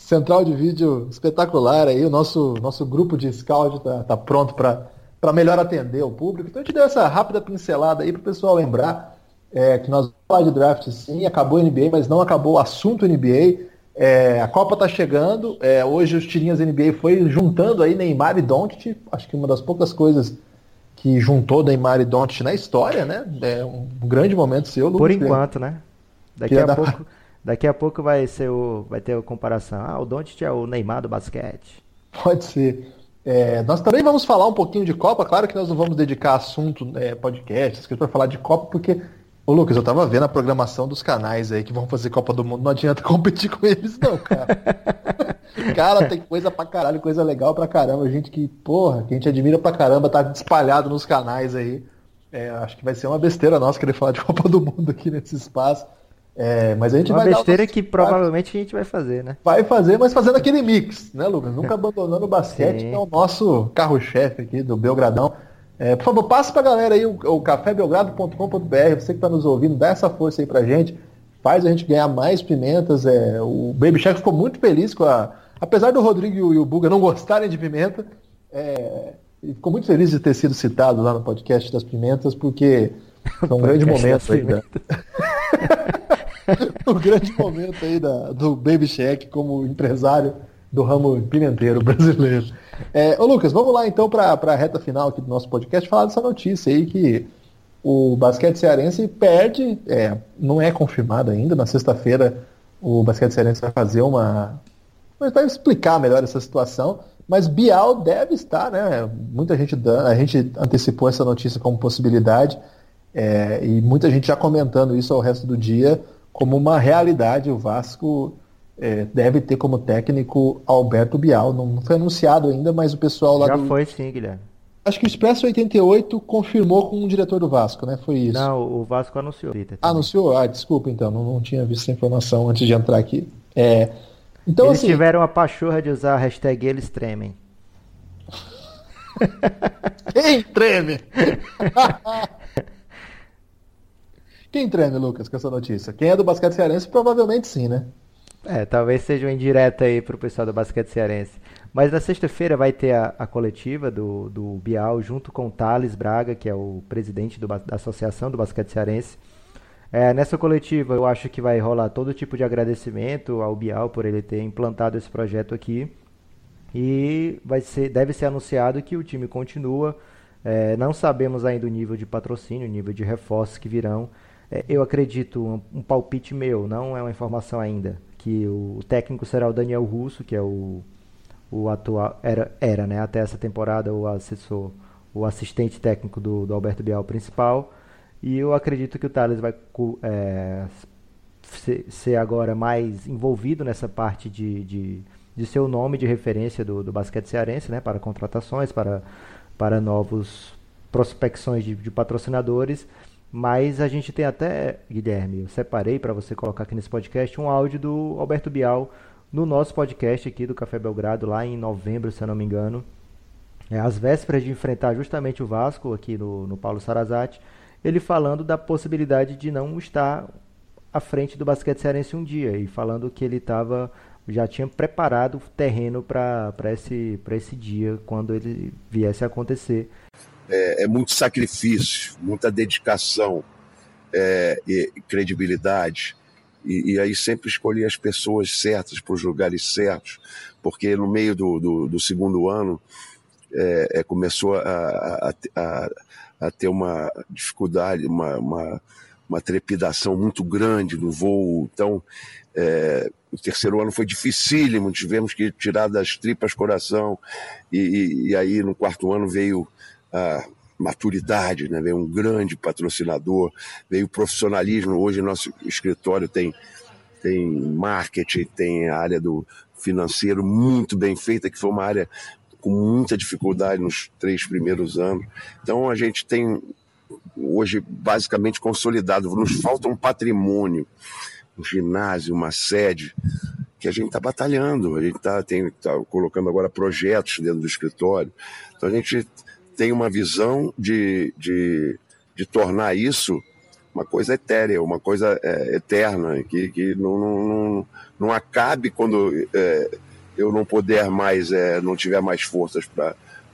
Central de vídeo espetacular aí. O nosso, nosso grupo de scout está tá pronto para melhor atender o público. Então a gente deu essa rápida pincelada aí para o pessoal lembrar é, que nós vamos falar de draft sim, acabou a NBA, mas não acabou o assunto NBA. É, a Copa está chegando, é, hoje os tirinhas NBA foi juntando aí Neymar e Doncic, acho que uma das poucas coisas que juntou Neymar e Doncic na história, né? É um grande momento seu, Lucas. Por enquanto, né? Daqui a, dar... daqui a pouco vai ser o, vai ter a comparação. Ah, o Doncic é o Neymar do basquete. Pode ser. É, nós também vamos falar um pouquinho de Copa, claro que nós não vamos dedicar assunto, é, podcast, para falar de Copa, porque Ô Lucas, eu tava vendo a programação dos canais aí que vão fazer Copa do Mundo, não adianta (laughs) competir com eles não, cara. (laughs) cara, tem coisa pra caralho, coisa legal pra caramba, gente que, porra, que a gente admira pra caramba, tá espalhado nos canais aí. É, acho que vai ser uma besteira nossa querer falar de Copa do Mundo aqui nesse espaço. É, mas a gente uma vai besteira que provavelmente a gente vai fazer, né? Vai fazer, mas fazendo aquele mix, né, Lucas? Nunca (laughs) abandonando o basquete, que é o nosso carro-chefe aqui do Belgradão. É, por favor, passe para a galera aí o, o cafébelgrado.com.br, você que está nos ouvindo, dá essa força aí para gente, faz a gente ganhar mais pimentas. É, o Baby Shark ficou muito feliz com a. Apesar do Rodrigo e o Buga não gostarem de pimenta, é, ele ficou muito feliz de ter sido citado lá no podcast das pimentas, porque (laughs) foi um grande momento aí. Da... (laughs) (laughs) um grande momento aí da, do Baby Shack como empresário do ramo pimenteiro brasileiro. É, ô Lucas, vamos lá então para a reta final aqui do nosso podcast falar dessa notícia aí que o basquete cearense perde, é, não é confirmado ainda, na sexta-feira o basquete cearense vai fazer uma. vai explicar melhor essa situação, mas Bial deve estar, né? Muita gente, a gente antecipou essa notícia como possibilidade, é, e muita gente já comentando isso ao resto do dia como uma realidade. O Vasco é, deve ter como técnico Alberto Bial. Não, não, foi anunciado ainda, mas o pessoal lá Já do... foi sim, Guilherme. Acho que o Expresso 88 confirmou com o diretor do Vasco, né? Foi isso. Não, o Vasco anunciou. Ah, anunciou? Ah, desculpa então, não, não, tinha visto essa informação antes de entrar aqui. É, então, eles assim... tiveram a pachorra de usar a hashtag eles tremem. Quem treme? (laughs) Quem treme, Lucas, com essa notícia? Quem é do basquete cearense, provavelmente sim, né? É, talvez seja uma indireta aí pro pessoal do basquete cearense. Mas na sexta-feira vai ter a, a, coletiva do, do Bial junto com o Thales Braga, que é o presidente do, da Associação do Basquete Cearense. É, nessa coletiva eu acho que vai rolar todo tipo de agradecimento ao Bial por ele ter implantado esse projeto aqui. E vai ser, deve ser anunciado que o time continua. É, não sabemos ainda o nível de patrocínio, o nível de reforços que virão. É, eu acredito, um, um palpite meu, não é uma informação ainda, que o técnico será o Daniel Russo, que é o, o atual era, era né, até essa temporada o assessor, o assistente técnico do, do Alberto Bial principal. E eu acredito que o Thales vai é, ser, agora mais envolvido nessa parte de, de, de ser o nome de referência do, do basquete cearense, né, para contratações, para, para novos prospecções de, de patrocinadores. Mas a gente tem até, Guilherme, eu separei para você colocar aqui nesse podcast um áudio do Alberto Bial no nosso podcast aqui do Café Belgrado, lá em novembro, se eu não me engano. É, às vésperas de enfrentar justamente o Vasco, aqui no, no Paulo Sarazate, ele falando da possibilidade de não estar à frente do basquete cearense um dia e falando que ele estava já tinha preparado o terreno para esse, esse dia, quando ele viesse a acontecer é, é muito sacrifício, muita dedicação é, e credibilidade. E, e, aí sempre escolhi as pessoas certas para os lugares certos, porque no meio do, do, do segundo ano é, é, começou a, a, a, a, ter uma dificuldade, uma, uma, uma, trepidação muito grande no voo. Então, é, o terceiro ano foi dificílimo, tivemos que tirar das tripas coração, e, e, e aí no quarto ano veio a maturidade, né? veio um grande patrocinador, veio o profissionalismo. Hoje nosso escritório tem, tem marketing, tem a área do financeiro muito bem feita, que foi uma área com muita dificuldade nos três primeiros anos. Então a gente tem hoje basicamente consolidado. Nos falta um patrimônio, um ginásio, uma sede que a gente está batalhando. A gente está tá colocando agora projetos dentro do escritório. Então a gente tem uma visão de, de, de tornar isso uma coisa etérea, uma coisa é, eterna, que, que não, não, não, não acabe quando é, eu não puder mais, é, não tiver mais forças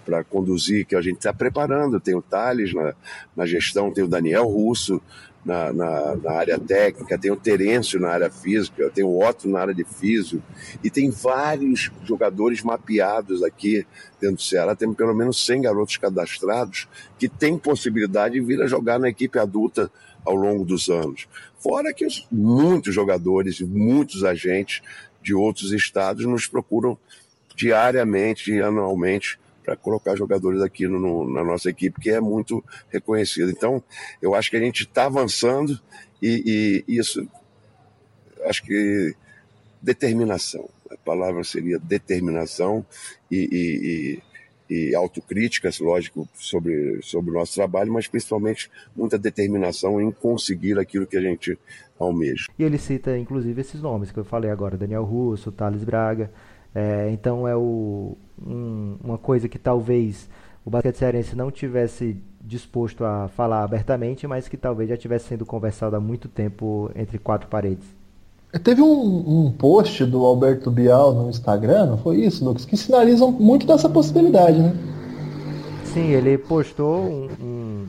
para conduzir, que a gente está preparando. Tem o Thales na, na gestão, tem o Daniel Russo, na, na, na, área técnica, tem o Terêncio na área física, tem o Otto na área de físico, e tem vários jogadores mapeados aqui dentro do Ceará. Tem pelo menos 100 garotos cadastrados que têm possibilidade de vir a jogar na equipe adulta ao longo dos anos. Fora que os, muitos jogadores e muitos agentes de outros estados nos procuram diariamente, anualmente, para colocar jogadores aqui no, na nossa equipe, que é muito reconhecida. Então, eu acho que a gente está avançando e, e, isso, acho que determinação. A palavra seria determinação e, e, e autocríticas, lógico, sobre, sobre o nosso trabalho, mas principalmente muita determinação em conseguir aquilo que a gente almeja. E ele cita, inclusive, esses nomes que eu falei agora, Daniel Russo, Thales Braga, é, então é o, um, uma coisa que talvez o basquete cearense não tivesse disposto a falar abertamente, mas que talvez já estivesse sendo conversado há muito tempo entre quatro paredes. Teve um, um, post do Alberto Bial no Instagram, não foi isso, Lucas? Que sinalizam muito dessa possibilidade, né? Sim, ele postou um, um,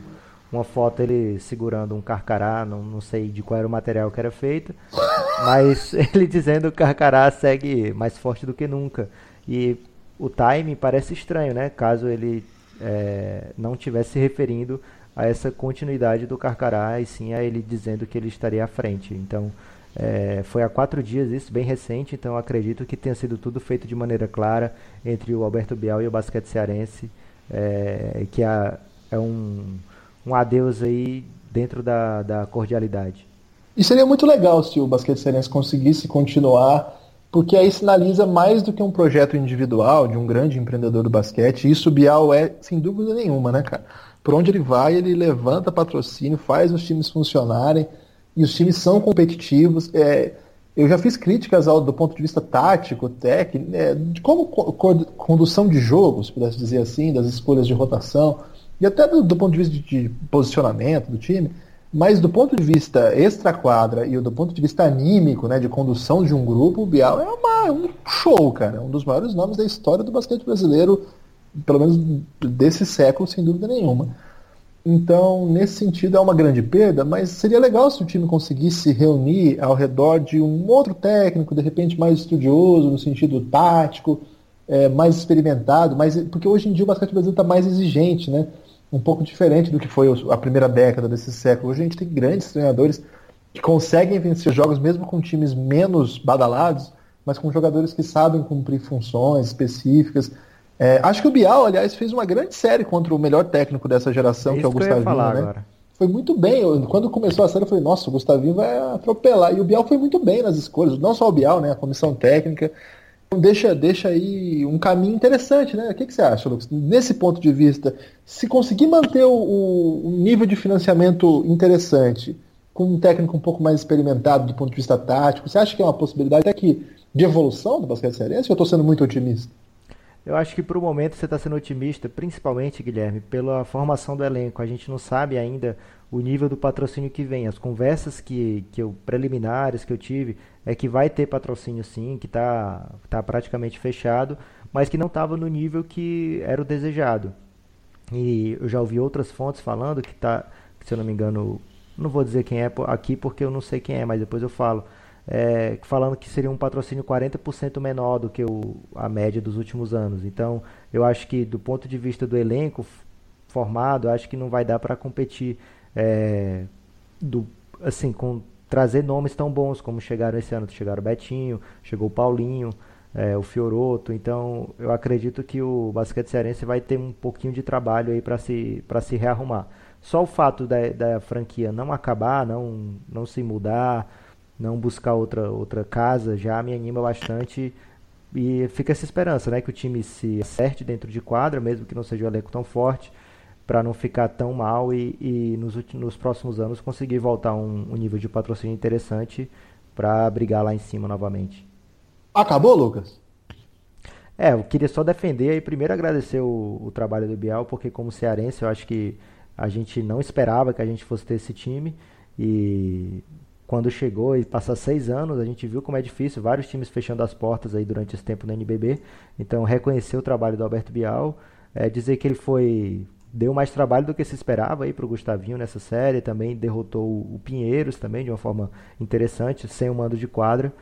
uma foto ele segurando um carcará, não, não sei de qual era o material que era feito, (laughs) Mas (laughs) ele dizendo que o Carcará segue mais forte do que nunca. E o timing parece estranho, né? Caso ele é, não estivesse se referindo a essa continuidade do Carcará e sim a ele dizendo que ele estaria à frente. Então, é, foi há quatro dias isso, bem recente, então acredito que tenha sido tudo feito de maneira clara entre o Alberto Bial e o basquete cearense, é, que é um, um adeus aí dentro da, da cordialidade. E seria muito legal se o basquete cearense conseguisse continuar, porque aí sinaliza mais do que um projeto individual de um grande empreendedor do basquete. Isso o Bial é, sem dúvida nenhuma, né, cara? Por onde ele vai, ele levanta patrocínio, faz os times funcionarem e os times são competitivos. É, eu já fiz críticas ao, do ponto de vista tático, técnico, é, de como co condução de jogo, se pudesse dizer assim, das escolhas de rotação, e até do, do ponto de vista de, de, posicionamento do time, mas do ponto de vista extra-quadra e do ponto de vista anímico, né, de condução de um grupo, o Bial é uma, um show, cara. É um dos maiores nomes da história do basquete brasileiro, pelo menos desse século, sem dúvida nenhuma. Então, nesse sentido, é uma grande perda, mas seria legal se o time conseguisse reunir ao redor de um outro técnico, de repente mais estudioso, no sentido tático, é, mais experimentado, mais, porque hoje em dia o basquete brasileiro está mais exigente, né? Um pouco diferente do que foi a primeira década desse século. Hoje a gente tem grandes treinadores que conseguem vencer jogos mesmo com times menos badalados, mas com jogadores que sabem cumprir funções específicas, é, acho que o Bial, aliás, fez uma grande série contra o melhor técnico dessa geração, é que é o Gustavinho, né? Agora. Foi muito bem. Eu, quando começou a série, eu falei, nossa, o Gustavinho vai atropelar. E o Bial foi muito bem nas escolhas, não só o Bial, né? A comissão técnica. Então deixa, deixa aí um caminho interessante, né? O que, que você acha, Lucas? Nesse ponto de vista, se conseguir manter o, o nível de financiamento interessante, com um técnico um pouco mais experimentado do ponto de vista tático, você acha que é uma possibilidade até que de evolução do basquete cearense ou eu estou sendo muito otimista? Eu acho que para o momento você está sendo otimista, principalmente, Guilherme, pela formação do elenco. A gente não sabe ainda o nível do patrocínio que vem. As conversas que, que eu, preliminares que eu tive é que vai ter patrocínio sim, que está tá praticamente fechado, mas que não estava no nível que era o desejado. E eu já ouvi outras fontes falando que está, se eu não me engano, não vou dizer quem é aqui porque eu não sei quem é, mas depois eu falo é, falando que seria um patrocínio 40% menor do que o, a média dos últimos anos. Então, eu acho que do ponto de vista do elenco formado, acho que não vai dar para competir é, do, assim, com trazer nomes tão bons como chegaram esse ano. Chegaram o Betinho, chegou o Paulinho, é, o Fioroto. Então, eu acredito que o basquete cearense vai ter um pouquinho de trabalho aí para se, se rearrumar. Só o fato da, da franquia não acabar, não, não se mudar, não buscar outra, outra casa já me anima bastante e fica essa esperança, né, que o time se acerte dentro de quadra, mesmo que não seja um elenco tão forte, para não ficar tão mal e, e nos, nos próximos anos conseguir voltar um, um nível de patrocínio interessante para brigar lá em cima novamente. Acabou, Lucas? É, eu queria só defender e primeiro agradecer o, o trabalho do Biel, porque como cearense eu acho que a gente não esperava que a gente fosse ter esse time e quando chegou e passar seis anos, a gente viu como é difícil, vários times fechando as portas aí durante esse tempo no NBB. Então, reconhecer o trabalho do Alberto Bial, é, dizer que ele foi deu mais trabalho do que se esperava aí para o Gustavinho nessa série, também derrotou o Pinheiros também de uma forma interessante, sem o mando de quadra.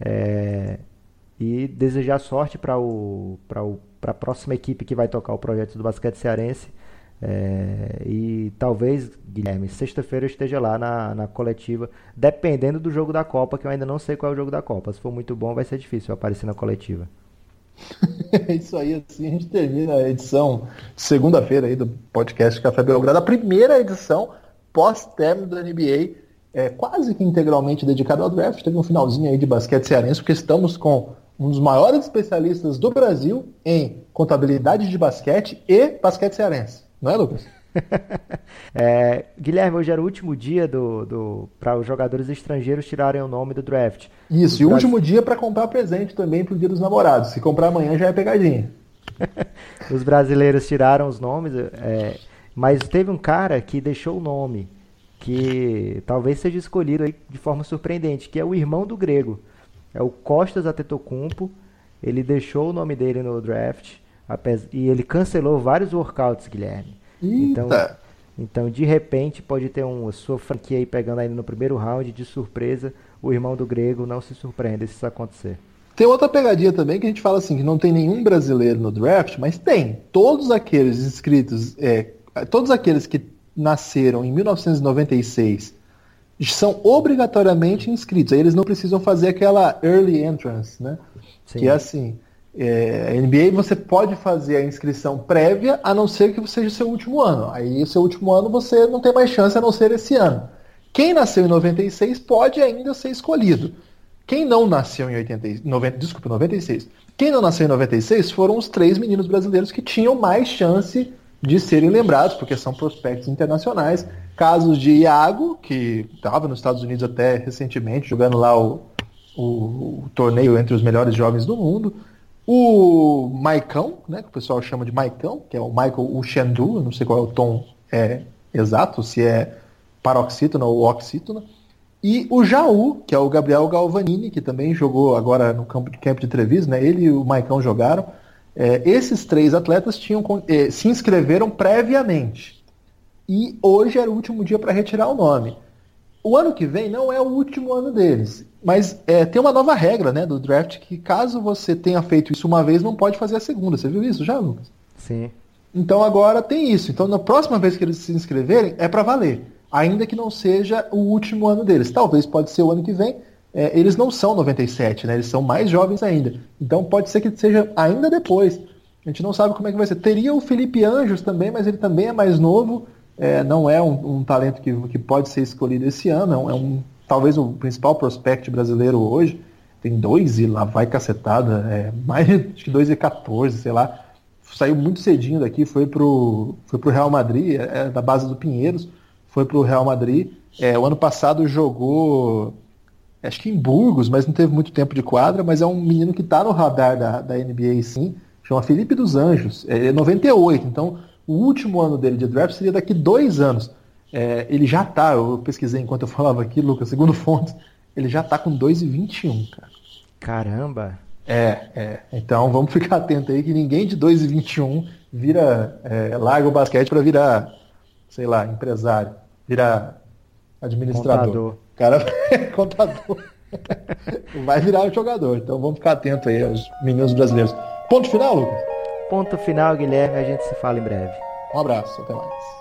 É, e desejar sorte para o, a próxima equipe que vai tocar o projeto do basquete cearense é, e talvez, Guilherme, sexta-feira eu esteja lá na, na coletiva, dependendo do jogo da Copa, que eu ainda não sei qual é o jogo da Copa. Se for muito bom, vai ser difícil aparecer na coletiva. (laughs) É isso aí, assim a gente termina a edição segunda-feira aí do podcast Café Belgrado, a primeira edição pós-término da NBA, é, quase que integralmente dedicada ao draft. Teve um finalzinho aí de basquete cearense, porque estamos com um dos maiores especialistas do Brasil em contabilidade de basquete e basquete cearense. Não é, Lucas? (laughs) é, Guilherme, hoje era o último dia do, do para os jogadores estrangeiros tirarem o nome do draft. Isso, e o último dia para comprar presente também para o dia dos namorados. Se comprar amanhã já é pegadinha. (laughs) os brasileiros tiraram os nomes, é, mas teve um cara que deixou o nome, que talvez seja escolhido aí de forma surpreendente, que é o irmão do grego. É o Costas Atetokounmpo. Ele deixou o nome dele no draft. E ele cancelou vários workouts, Guilherme. Então, então, de repente, pode ter uma sua franquia aí pegando ainda no primeiro round de surpresa o irmão do grego não se surpreenda se isso acontecer. Tem outra pegadinha também que a gente fala assim, que não tem nenhum brasileiro no draft, mas tem. Todos aqueles inscritos, é, todos aqueles que nasceram em 1996 são obrigatoriamente inscritos. Aí eles não precisam fazer aquela early entrance, né? Sim. Que é assim, é, NBA você pode fazer a inscrição prévia, a não ser que seja o seu último ano. Aí seu último ano você não tem mais chance a não ser esse ano. Quem nasceu em 96 pode ainda ser escolhido. Quem não nasceu em 80, 90, desculpa, 96. Quem não nasceu em 96 foram os três meninos brasileiros que tinham mais chance de serem lembrados, porque são prospectos internacionais. Casos de Iago, que estava nos Estados Unidos até recentemente, jogando lá o, o, o, torneio entre os melhores jovens do mundo. O Maicão, né, que o pessoal chama de Maicão, que é o Michael Uchendu, não sei qual é o tom é, exato, se é paroxítona ou oxítona. E o Jaú, que é o Gabriel Galvanini, que também jogou agora no campo de, campo de Treviso, né? ele e o Maicão jogaram. É, esses três atletas tinham, é, se inscreveram previamente. E hoje era o último dia para retirar o nome. O ano que vem não é o último ano deles. Mas é, tem uma nova regra né, do draft que caso você tenha feito isso uma vez, não pode fazer a segunda. Você viu isso já, Lucas? Sim. Então agora tem isso. Então na próxima vez que eles se inscreverem, é para valer. Ainda que não seja o último ano deles. Talvez pode ser o ano que vem, é, eles não são 97, né? Eles são mais jovens ainda. Então pode ser que seja ainda depois. A gente não sabe como é que vai ser. Teria o Felipe Anjos também, mas ele também é mais novo. É, não é um, um, talento que, que pode ser escolhido esse ano. É um, talvez o principal prospect brasileiro hoje. Tem dois e lá vai cacetada. É, mais que dois e 14, sei lá. Saiu muito cedinho daqui, foi pro, foi pro Real Madrid, é, é da base do Pinheiros. Foi pro Real Madrid. É, o ano passado jogou acho que em Burgos, mas não teve muito tempo de quadra, mas é um menino que está no radar da, da NBA sim, chama Felipe dos Anjos, é 98, então o último ano dele de draft seria daqui dois anos. É, ele já está, eu pesquisei enquanto eu (laughs) falava aqui, Lucas, segundo fontes, ele já está com 2,21, cara. Caramba! É, é. Então vamos ficar atento aí que ninguém de 2,21 vira, é, larga o basquete para virar, sei lá, empresário, virar administrador. Contador. O cara (laughs) é contador. Vai virar um jogador. Então vamos ficar atento aí aos meninos brasileiros. Ponto final, Lucas? Ponto final, Guilherme. A gente se fala em breve. Um abraço. Até mais.